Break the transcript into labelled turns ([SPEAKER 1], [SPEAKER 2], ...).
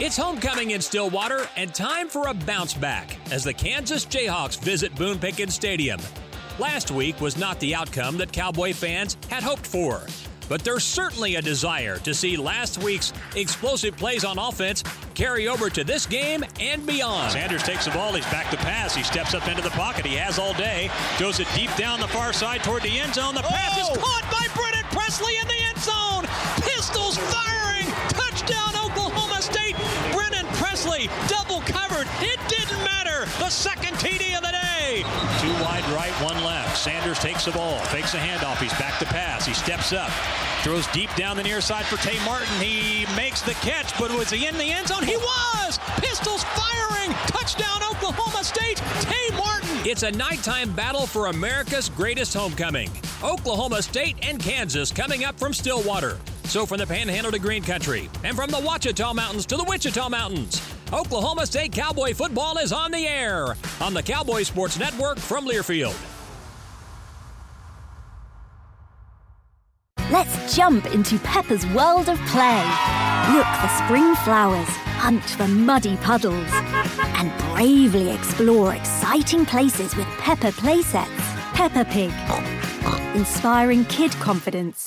[SPEAKER 1] It's homecoming in Stillwater and time for a bounce back as the Kansas Jayhawks visit Boone Pickens Stadium. Last week was not the outcome that Cowboy fans had hoped for, but there's certainly a desire to see last week's explosive plays on offense carry over to this game and beyond.
[SPEAKER 2] Sanders takes the ball. He's back to pass. He steps up into the pocket. He has all day. Goes it deep down the far side toward the end zone. The pass
[SPEAKER 1] Oh!
[SPEAKER 2] is caught by Brennan Presley in the end Presley double covered. It didn't matter. The second TD of the day. Two wide right, one left. Sanders takes the ball, fakes a handoff. He's back to pass. He steps up. Throws deep down the near side for Tay Martin. He makes the catch, but was he in the end zone? He was! Pistols firing! Touchdown, Oklahoma State! Tay Martin!
[SPEAKER 1] It's a nighttime battle for America's greatest homecoming. Oklahoma State and Kansas coming up from Stillwater. So from the Panhandle to Green Country, and from the Ouachita Mountains to the Wichita Mountains, Oklahoma State Cowboy football is on the air on the Cowboy Sports Network from Learfield.
[SPEAKER 3] Let's jump into Peppa's world of play. Look for spring flowers, hunt for muddy puddles, and bravely explore exciting places with Peppa playsets. Peppa Pig, inspiring kid confidence.